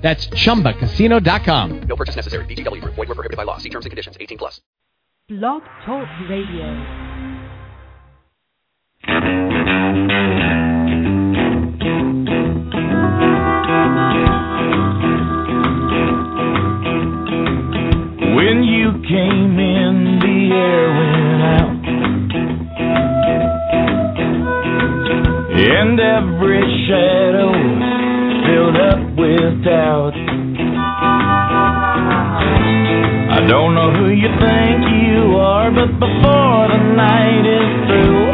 That's chumbacasino.com. No purchase necessary. VGW Group. Void were prohibited by law. See terms and conditions. 18 plus. Blog Talk Radio. When you came in, the air went out. And every shadow filled up with doubt. I don't know who you think you are, but before the night is through,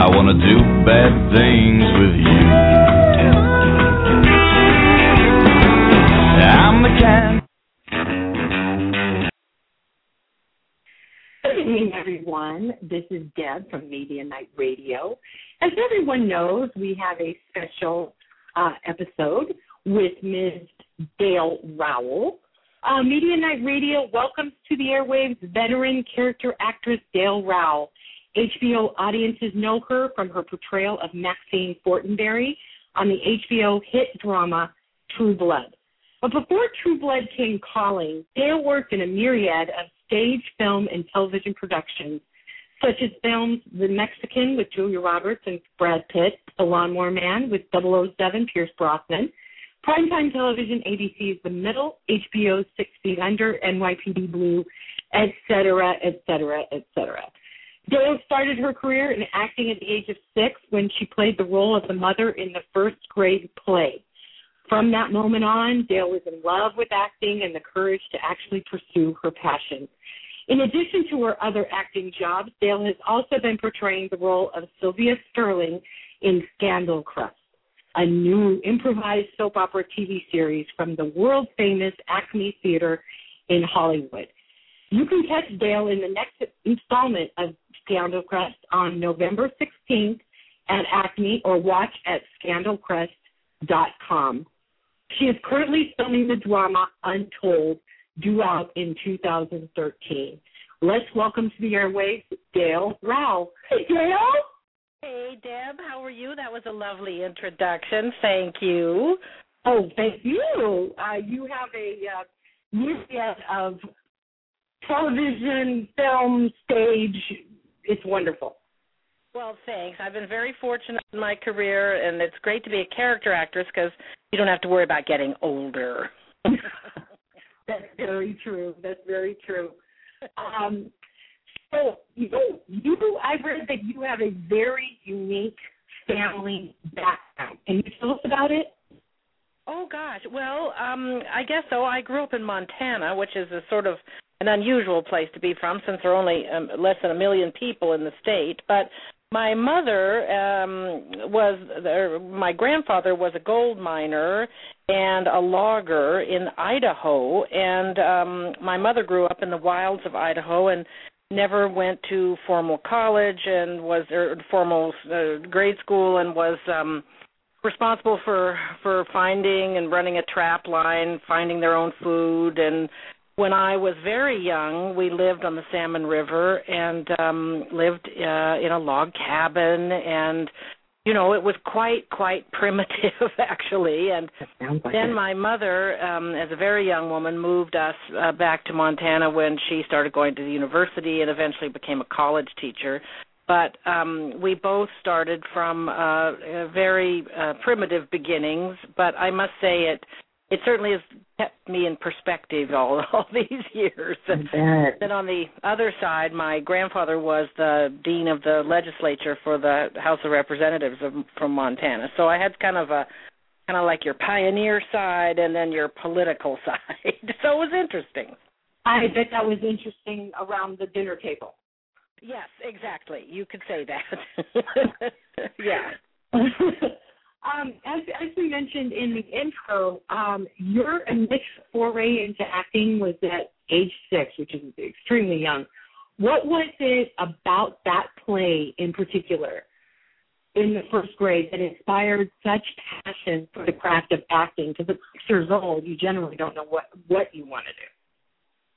I wanna do bad things with you. I'm the kind. Good evening, everyone. This is Deb from Media Nite Radio. As everyone knows, we have a special uh, episode with Ms. Dale Raoul. Uh, Media Nite Radio welcomes to the airwaves veteran character actress Dale Raoul. HBO audiences know her from her portrayal of Maxine Fortenberry on the HBO hit drama True Blood. But before True Blood came calling, Dale worked in a myriad of stage, film, and television productions, such as films The Mexican with Julia Roberts and Brad Pitt, The Lawnmower Man with 007 Pierce Brosnan, primetime television ABC's The Middle, HBO's Six Feet Under, NYPD Blue, et cetera, et cetera, et cetera. Dale started her career in acting at the age of six when she played the role of the mother in the first grade play. From that moment on, Dale was in love with acting and the courage to actually pursue her passion. In addition to her other acting jobs, Dale has also been portraying the role of Sylvia Sterling in Scandal Crest, a new improvised soap opera TV series from the world famous Acme Theater in Hollywood. You can catch Dale in the next installment of Scandal Crest on November 16th at Acme or watch at scandalcrest.com. She is currently filming the drama Untold, due out in 2013. Let's welcome to the airwaves Dale Raoul. Hey, Dale. Hey, Deb, how are you? That was a lovely introduction. Thank you. Oh, thank you. Uh, you have a uh, myriad of television, film, stage. It's wonderful. Well, thanks. I've been very fortunate in my career, and it's great to be a character actress because you don't have to worry about getting older. That's very true. That's very true. Um, so you, you, I read that you have a very unique family background. Can you tell us about it? Oh gosh. Well, um I guess so. I grew up in Montana, which is a sort of an unusual place to be from since there are only um, less than a million people in the state, but my mother um was or my grandfather was a gold miner and a logger in Idaho. And um my mother grew up in the wilds of Idaho and never went to formal college and was or formal uh, grade school and was um responsible for for finding and running a trap line finding their own food and when I was very young, we lived on the Salmon River and um lived uh in a log cabin and you know, it was quite quite primitive actually. And like then it. my mother um as a very young woman moved us uh, back to Montana when she started going to the university and eventually became a college teacher. But um we both started from uh, uh very uh, primitive beginnings. But I must say it it certainly has kept me in perspective all all these years. I bet. Then on the other side, my grandfather was the dean of the legislature for the House of Representatives of, from Montana. So I had kind of a kind of like your pioneer side and then your political side. so it was interesting. I bet that was interesting around the dinner table. Yes, exactly. You could say that. yeah. Um, as as we mentioned in the intro, um, your initial foray into acting was at age six, which is extremely young. What was it about that play in particular in the first grade that inspired such passion for the craft of acting? Because at six years old, you generally don't know what what you want to do.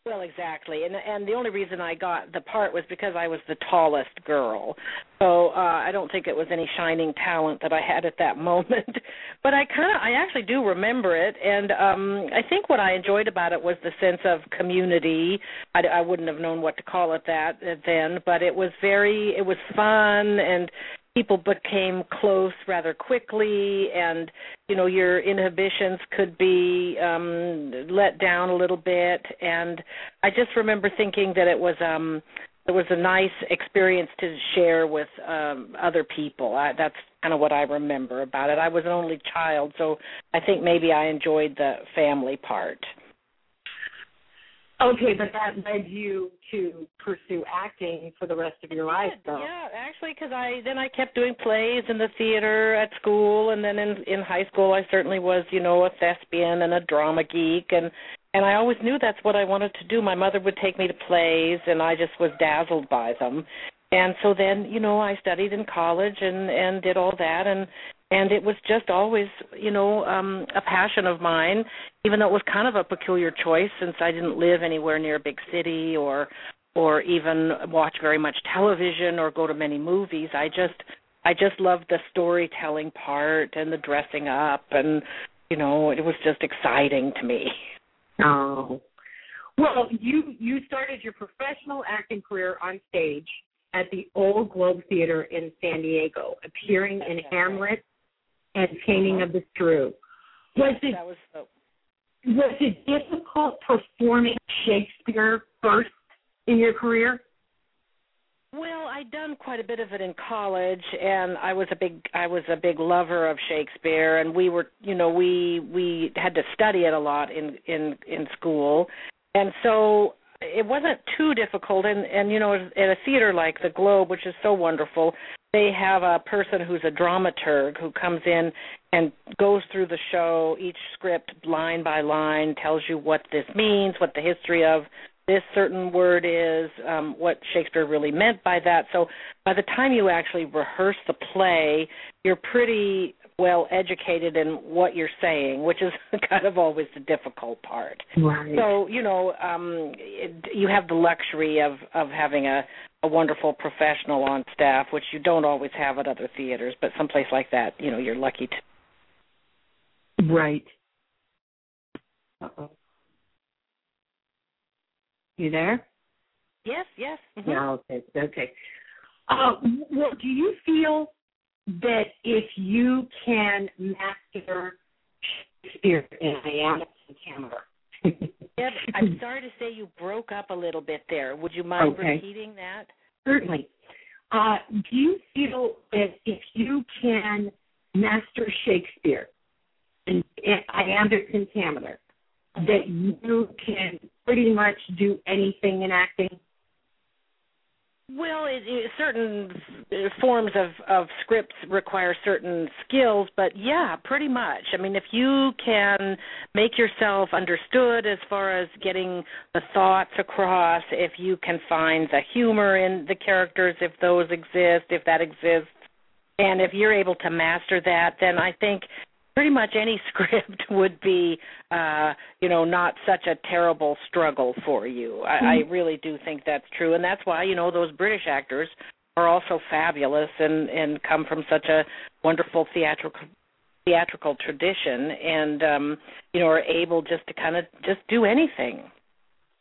Well, exactly, and and the only reason I got the part was because I was the tallest girl. So uh, I don't think it was any shining talent that I had at that moment. but I kind of, I actually do remember it, and um I think what I enjoyed about it was the sense of community. I, I wouldn't have known what to call it that then, but it was very, it was fun and people became close rather quickly and you know your inhibitions could be um let down a little bit. And i just remember thinking that it was um it was a nice experience to share with um other people. I, that's kind of what i remember about it. I was an only child so i think maybe i enjoyed the family part Okay, but that led you to pursue acting for the rest of your life, though. Yeah, actually, because I then I kept doing plays in the theater at school, and then in in high school I certainly was, you know, a thespian and a drama geek, and and I always knew that's what I wanted to do. My mother would take me to plays, and I just was dazzled by them. And so then, you know, I studied in college and and did all that, and and it was just always you know um a passion of mine even though it was kind of a peculiar choice since i didn't live anywhere near a big city or or even watch very much television or go to many movies. I just i just loved the storytelling part and the dressing up and you know it was just exciting to me. Oh. Well you you started your professional acting career on stage at the Old Globe Theater in San Diego, appearing in Hamlet and Taming of the Shrew. Was it that was so was it difficult performing Shakespeare first in your career? Well, I'd done quite a bit of it in college and I was a big I was a big lover of Shakespeare and we were, you know, we we had to study it a lot in in in school. And so it wasn't too difficult and and you know at a theater like the Globe which is so wonderful, they have a person who's a dramaturg who comes in and goes through the show. Each script line by line tells you what this means what the history of this certain word is um what shakespeare really meant by that. So by the time you actually rehearse the play you're pretty well educated in what you're saying which is kind of always the difficult part Right. so you know um it, you have the luxury of of having a a wonderful professional on staff which you don't always have at other theaters but someplace like that you know you're lucky to right. Uh-oh. You there? yes yes mhm. Yeah, okay. Okay. Uh, well, do you feel that if you can master Shakespeare in iambic pentameter, Deb, i'm sorry to say you broke up a little bit there would you mind Okay. repeating that certainly, uh, do you feel that if you can master Shakespeare in, in iambic pentameter, that you can pretty much do anything in acting? Well, it, it, certain forms of of scripts require certain skills, but yeah, pretty much. I mean, if you can make yourself understood as far as getting the thoughts across, if you can find the humor in the characters, if those exist, if that exists, and if you're able to master that, then I think pretty much any script would be uh you know not such a terrible struggle for you I, I really do think that's true and that's why you know those british actors are also fabulous and and come from such a wonderful theatrical theatrical tradition and um you know are able just to kind of just do anything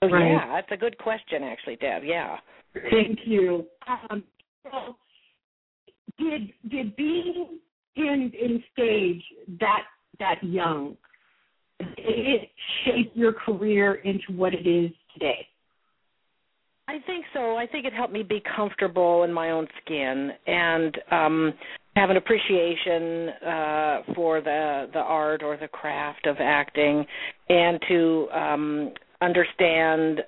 so Right. yeah that's a good question actually deb yeah Thank you. Um, so did did being in in stage that that young it shape your career into what it is today? I think so. I think it helped me be comfortable in my own skin and um have an appreciation uh for the the art or the craft of acting and to um understand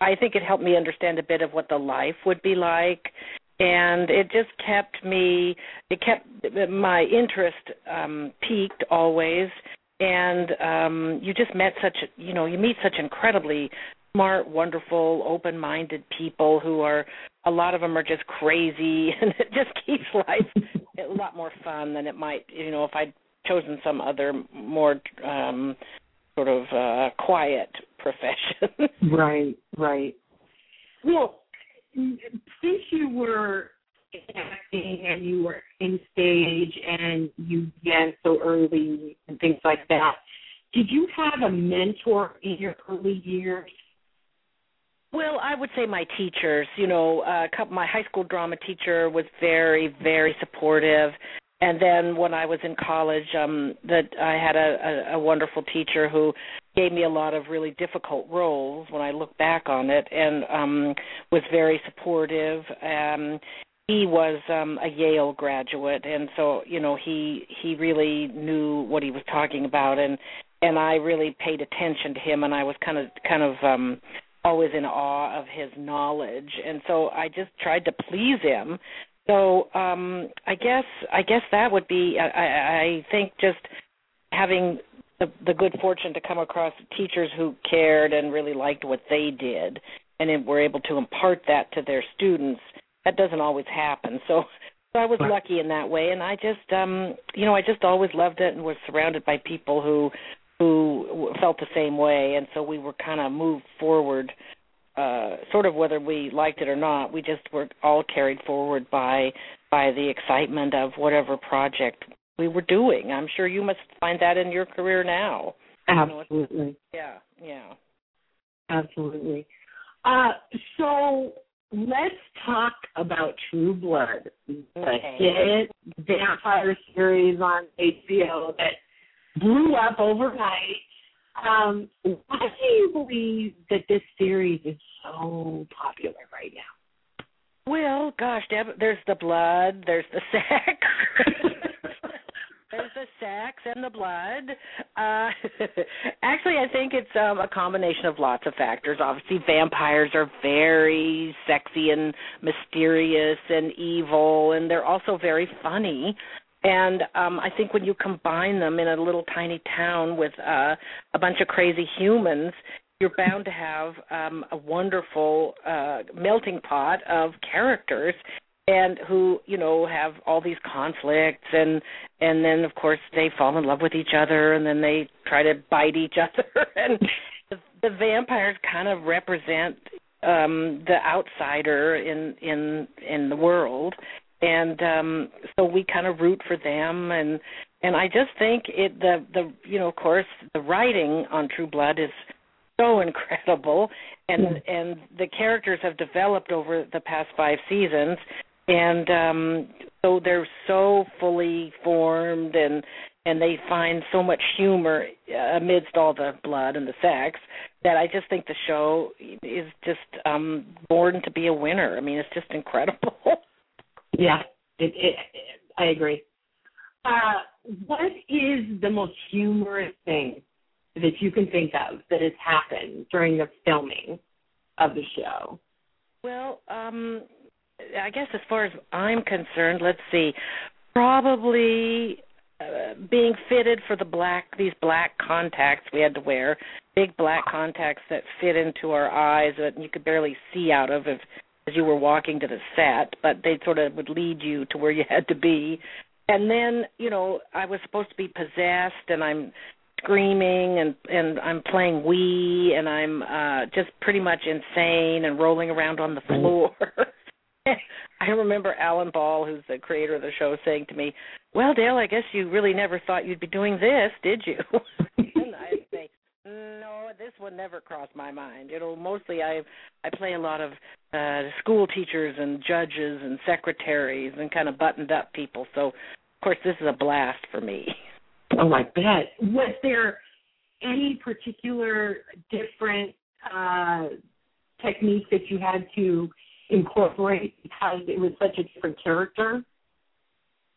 I think it helped me understand a bit of what the life would be like and it just kept me it kept my interest um peaked always and um you just met such you know you meet such incredibly smart wonderful open minded people who are a lot of them are just crazy and it just keeps life a lot more fun than it might you know if i'd chosen some other more um sort of uh quiet profession Right, right. Well, since you were acting and you were in stage and you began so early and things like that, did you have a mentor in your early years? Well, I would say my teachers. You know, uh, my high school drama teacher was very, very supportive, and then when I was in college, um, that I had a, a, a wonderful teacher who gave me a lot of really difficult roles when I look back on it, and um, was very supportive. Um, he was um, a Yale graduate, and so you know he he really knew what he was talking about, and and I really paid attention to him, and I was kind of kind of um, always in awe of his knowledge, and so I just tried to please him. So um, I guess I guess that would be I, I I think just having the, the good fortune to come across teachers who cared and really liked what they did, and were able to impart that to their students. That doesn't always happen. So so I was lucky in that way, and I just um you know I just always loved it and was surrounded by people who who felt the same way, and so we were kind of moved forward. Uh, sort of whether we liked it or not, we just were all carried forward by by the excitement of whatever project we were doing. I'm sure you must find that in your career now. Absolutely, Yeah, yeah. absolutely. Uh, so let's talk about True Blood, the Okay. hit vampire series on HBO that blew up overnight. Um, why do you believe that this series is so popular right now? Well, gosh, Deb, there's the blood, there's the sex. The sex and the blood. Uh actually I think it's um a combination of lots of factors. Obviously vampires are very sexy and mysterious and evil and they're also very funny. And um I think when you combine them in a little tiny town with uh a bunch of crazy humans, you're bound to have um, a wonderful uh, melting pot of characters and who you know have all these conflicts and and then of course they fall in love with each other and then they try to bite each other. And the, the vampires kind of represent um the outsider in in in the world. And um so we kind of root for them. And and I just think it the the you know of course the writing on True Blood is so incredible. And Yeah. and the characters have developed over the past 5 seasons and um so they're so fully formed and and they find so much humor uh, amidst all the blood and the sex that I just think the show is just um born to be a winner. I mean, it's just incredible. Yeah, it, it, it, I agree. Uh, what is the most humorous thing that you can think of that has happened during the filming of the show? Well, um I guess as far as I'm concerned, let's see. Probably uh, being fitted for the black these black contacts we had to wear, big black contacts that fit into our eyes that you could barely see out of if as you were walking to the set, but they sort of would lead you to where you had to be. And then, you know, I was supposed to be possessed and I'm screaming and and I'm playing Wii and I'm uh just pretty much insane and rolling around on the floor. I remember Alan Ball, who's the creator of the show, saying to me, "Well, Dale, I guess you really never thought you'd be doing this, did you?" and I'd say, "No, this would never cross my mind. You know, mostly I I play a lot of uh school teachers and judges and secretaries and kind of buttoned up people. So, of course, this is a blast for me." Oh, I bet. Was there any particular different uh, technique that you had to incorporate because it was such a different character?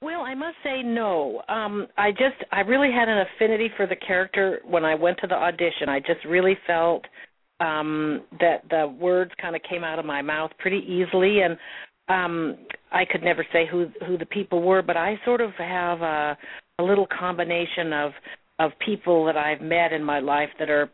Well, I must say no. Um I just I really had an affinity for the character when I went to the audition. I just really felt um that the words kind of came out of my mouth pretty easily and um I could never say who who the people were, but I sort of have a a little combination of of people that I've met in my life that are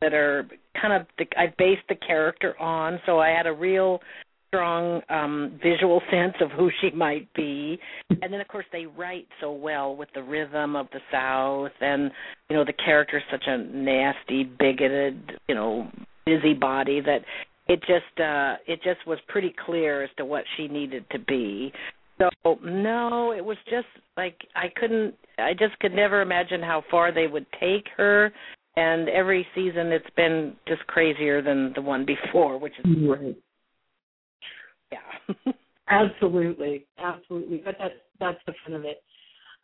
that are kind of the, I based the character on, so I had a real strong um visual sense of who she might be. And then of course they write so well with the rhythm of the south and you know the character's such a nasty bigoted you know busybody that it just uh it just was pretty clear as to what she needed to be. So no it was just like i couldn't i just could never imagine how far they would take her. And every season it's been just crazier than the one before which is Right. Yeah Absolutely, absolutely. But that's that's the fun of it.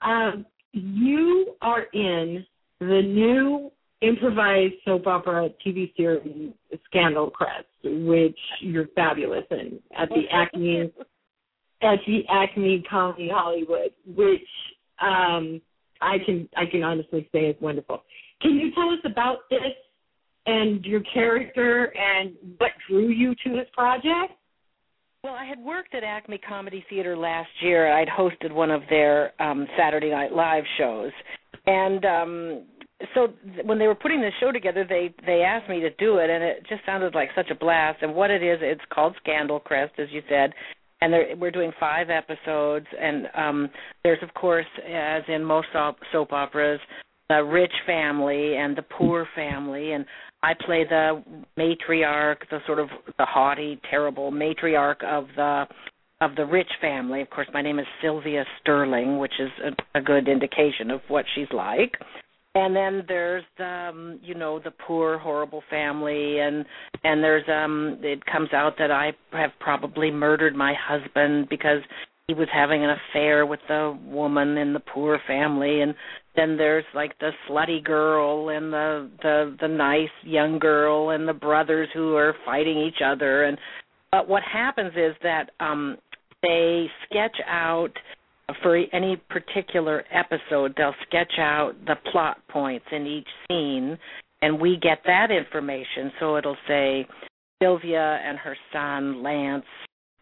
Um, you are in the new improvised soap opera TV series Scandal Crest, which you're fabulous in at the Acme at the Acme Comedy Hollywood, which um, I can I can honestly say is wonderful. Can you tell us about this and your character and what drew you to this project? Well, I had worked at Acme Comedy Theater last year. I'd hosted one of their um Saturday Night Live shows. And um so th- when they were putting the show together, they they asked me to do it and it just sounded like such a blast. And what it is, it's called Scandal Crest as you said. And we're doing five episodes and um there's of course as in most soap operas the rich family and the poor family and I play the matriarch, the sort of the haughty, terrible matriarch of the of the rich family. Of course, my name is Sylvia Sterling, which is a, a good indication of what she's like. And then there's the um, you know the poor horrible family and and there's um it comes out that I have probably murdered my husband because he was having an affair with the woman in the poor family and then there's like the slutty girl and the the the nice young girl and the brothers who are fighting each other. And but what happens is that um they sketch out for any particular episode they'll sketch out the plot points in each scene and we get that information. So it'll say Sylvia and her son Lance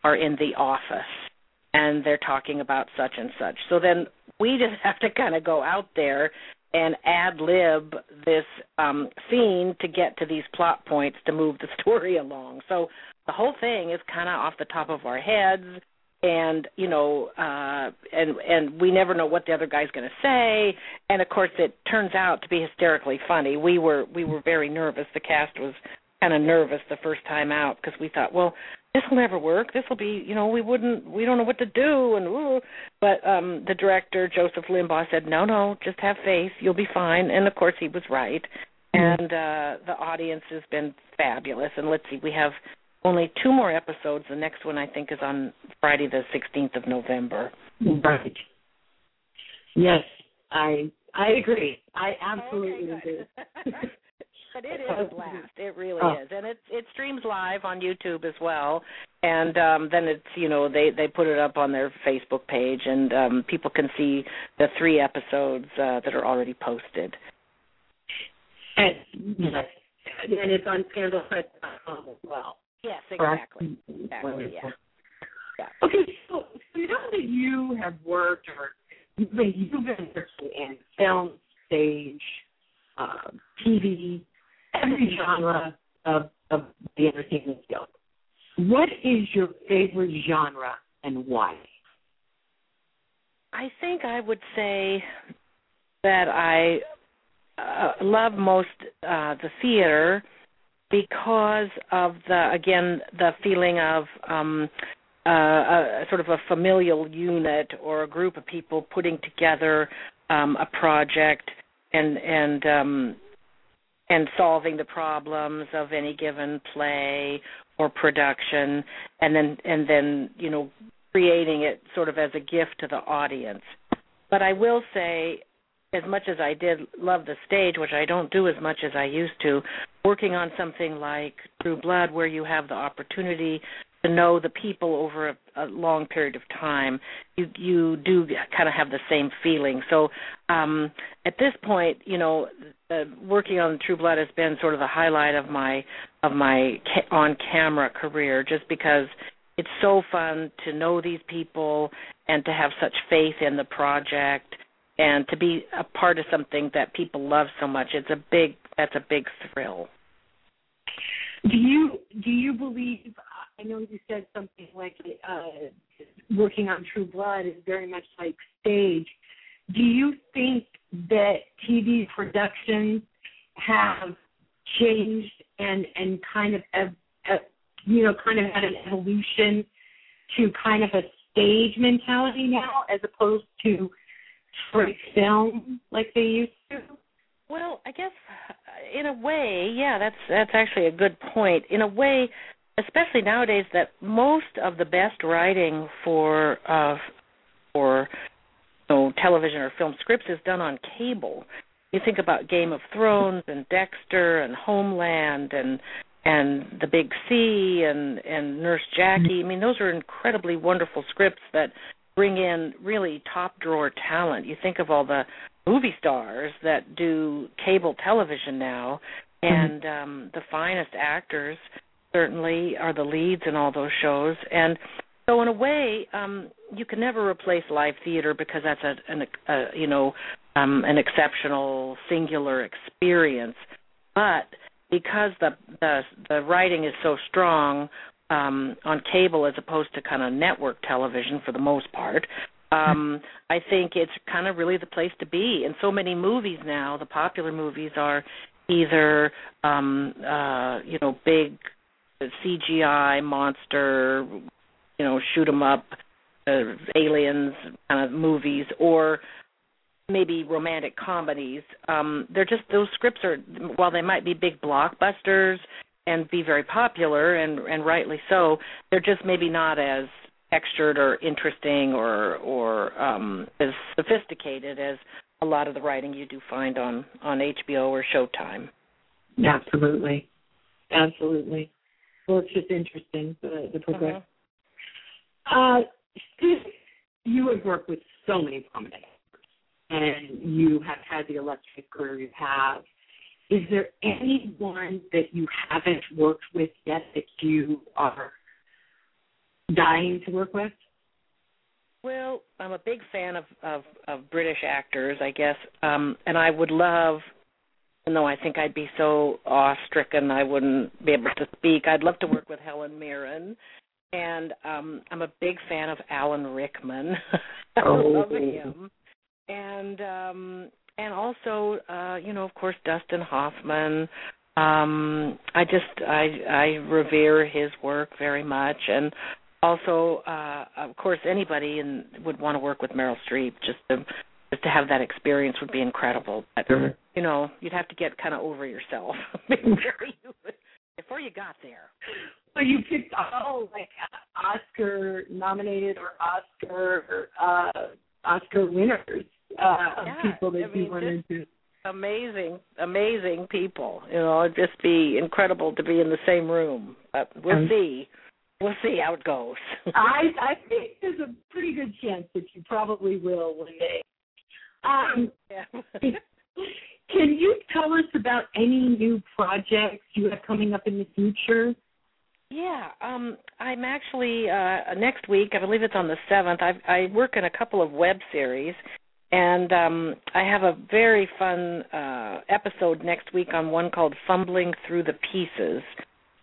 are in the office and they're talking about such and such. So then we just have to kind of go out there and ad lib this um scene to get to these plot points to move the story along. So the whole thing is kind of off the top of our heads and you know uh and and we never know what the other guy's going to say and of course it turns out to be hysterically funny we were we were very nervous the cast was kind of nervous the first time out because we thought well this will never work. This will be, you know, we wouldn't, we don't know what to do, and ooh. but um the director Joseph Limbaugh said, no, no, just have faith, you'll be fine, and of course he was right. And uh the audience has been fabulous. And let's see, we have only two more episodes. The next one I think is on Friday the 16th of November. Right. Yes, I I agree. I absolutely Okay, agree. but it is a blast. It really Oh. is, and it it streams live on YouTube as well. And um then it's you know they they put it up on their Facebook page, and um people can see the three episodes uh, that are already posted. And yes, and it's on scandalcrest.com as well. Yes, exactly. Exactly. Yeah. Yeah. Okay, so, so know that you have worked or you've been, you've been working in film, stage, uh, TV, every genre of, of the entertainment field, what is your favorite genre and why? I think I would say that I uh, love most uh, the theater because of the again the feeling of um, uh, a, sort of a familial unit or a group of people putting together um, a project and and um, and solving the problems of any given play or production and then and then you know creating it sort of as a gift to the audience. But I will say, as much as I did love the stage, which I don't do as much as I used to, working on something like True Blood, where you have the opportunity to know the people over a, a long period of time, you you do kind of have the same feeling. So um, at this point, you know, uh, working on True Blood has been sort of the highlight of my of my ca- on camera career, just because it's so fun to know these people and to have such faith in the project and to be a part of something that people love so much. It's a big that's a big thrill. Do you do you believe? I know you said something like uh, working on True Blood is very much like stage. Do you think that TV productions have changed and and kind of uh, you know kind of had an evolution to kind of a stage mentality now as opposed to straight film like they used to? Well, I guess in a way, yeah, that's that's actually a good point. In a way, especially nowadays, that most of the best writing for uh, for you know, television or film scripts is done on cable. You think about Game of Thrones and Dexter and Homeland and and The Big C and and Nurse Jackie. I mean, those are incredibly wonderful scripts that bring in really top drawer talent. You think of all the movie stars that do cable television now, mm-hmm. and um, the finest actors certainly are the leads in all those shows. And so, in a way, um, you can never replace live theater because that's a, an, a you know um, an exceptional singular experience. But because the the the writing is so strong um, on cable as opposed to kind of network television for the most part, um i think it's kind of really the place to be and so many movies now the popular movies are either um uh you know big cgi monster you know shoot 'em up uh, aliens kind of movies or maybe romantic comedies um they're just those scripts are while they might be big blockbusters and be very popular and and rightly so they're just maybe not as textured or interesting or or um, as sophisticated as a lot of the writing you do find on on HBO or Showtime. Absolutely, absolutely. Well, it's just interesting the the progress. Uh-huh. Uh, you have worked with so many prominent actors, and you have had the illustrious career you have. Is there anyone that you haven't worked with yet that you are dying to work with? Well, I'm a big fan of of, of British actors, I guess, um, and I would love, even though I think I'd be so awe-stricken I wouldn't be able to speak. I'd love to work with Helen Mirren, and um, I'm a big fan of Alan Rickman. I oh. love him, and um, and also, uh, you know, of course, Dustin Hoffman. Um, I just I I revere his work very much, and also, uh, of course, anybody and would want to work with Meryl Streep. Just to just to have that experience would be incredible. But sure. you know, you'd have to get kind of over yourself before you before you got there. So you picked all like Oscar nominated or Oscar uh, Oscar winners uh, yeah, people that I mean, you wanted to. Amazing, amazing people. You know, it'd just be incredible to be in the same room. But we'll um, see we'll see how it goes. I I think there's a pretty good chance that you probably will one day. Um, yeah. can you tell us about any new projects you have coming up in the future? Yeah, um, I'm actually uh, next week. I believe it's on the seventh. I I work in a couple of web series, and um, I have a very fun uh, episode next week on one called "Fumbling Through the Pieces."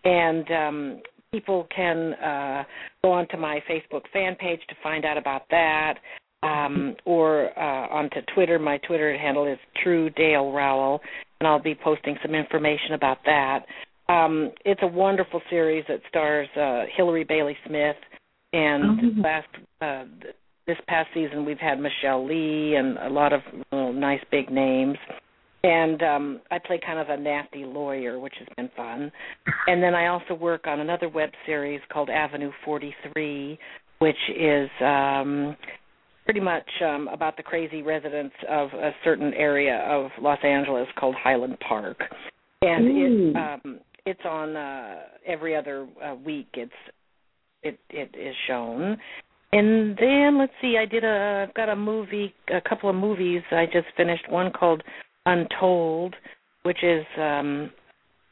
And um, people can uh, go onto my Facebook fan page to find out about that, um, or uh, onto Twitter. My Twitter handle is True Dale Raoul, and I'll be posting some information about that. Um, it's a wonderful series that stars uh, Hillary Bailey Smith, and oh. last uh, this past season we've had Michelle Lee and a lot of uh, nice big names and um I play kind of a nasty lawyer, which has been fun. And then I also work on another web series called Avenue 43, which is um pretty much um about the crazy residents of a certain area of Los Angeles called Highland Park. And Ooh. it um it's on uh every other uh, week it's it it is shown. And then let's see, I did a I've got a movie a couple of movies I just finished one called Untold, which is um,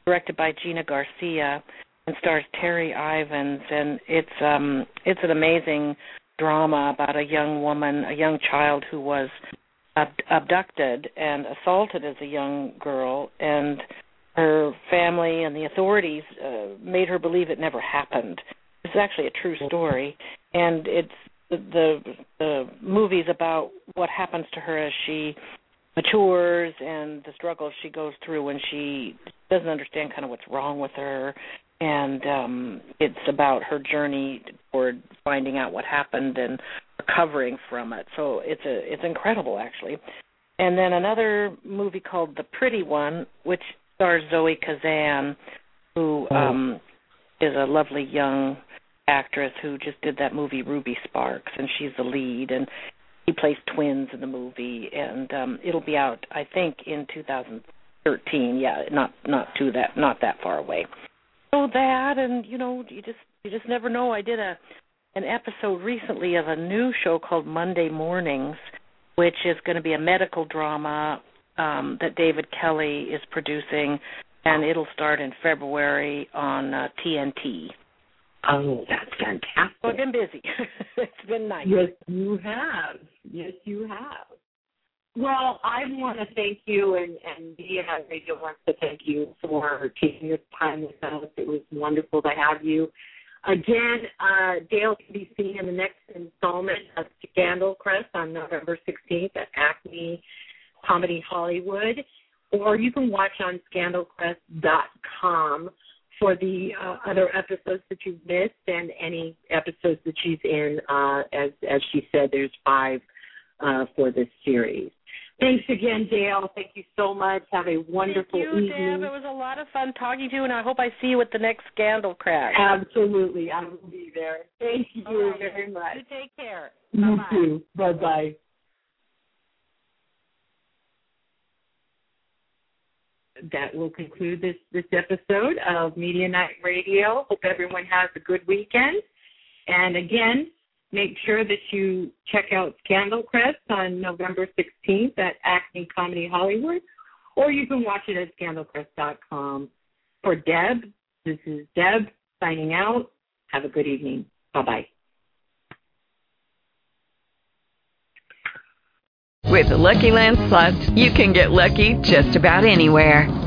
directed by Gina Garcia, and stars Terry Ivans, and it's um it's an amazing drama about a young woman, a young child who was ab- abducted and assaulted as a young girl, and her family and the authorities uh, made her believe it never happened. It's actually a true story, and it's the the, movie's about what happens to her as she matures and the struggles she goes through when she doesn't understand kind of what's wrong with her and um it's about her journey toward finding out what happened and recovering from it. So it's a it's incredible actually. And then another movie called the pretty one which stars zoe kazan who um is a lovely young actress who just did that movie ruby sparks and she's the lead and he plays twins in the movie. And um it'll be out i think in 2013 yeah not not too that not that far away. So that and you know you just you just never know i did a an episode recently of a new show called monday mornings which is going to be a medical drama um that david kelley is producing and it'll start in february on uh, tnt Oh, that's fantastic. so i've been busy it's been nice Yes, you have. Yes, you have. Well, I want to thank you, and and Nite Radio wants to thank you for taking your time with us. It was wonderful to have you. Again, uh, Dale can be seen in the next installment of Scandal Crest on November 16th at Acme Comedy Hollywood, or you can watch on scandalcrest.com for the uh, other episodes that you've missed and any episodes that she's in. Uh, as as she said, there's five uh, for this series. Thanks again, Dale. Thank you so much. Have a wonderful Thank you, evening. Deb. It was a lot of fun talking to you, and I hope I see you at the next Scandal Crest. Absolutely, I will be there. Thank you right. very much. You take care. You Bye-bye. too. Bye bye. That will conclude this this episode of Media Nite Radio. Hope everyone has a good weekend. And again, make sure that you check out Scandal Crest on November 16th at Acme Comedy Hollywood, or you can watch it at scandalcrest.com. For Deb, this is Deb signing out. Have a good evening. Bye bye. With the Lucky Land Slots, you can get lucky just about anywhere.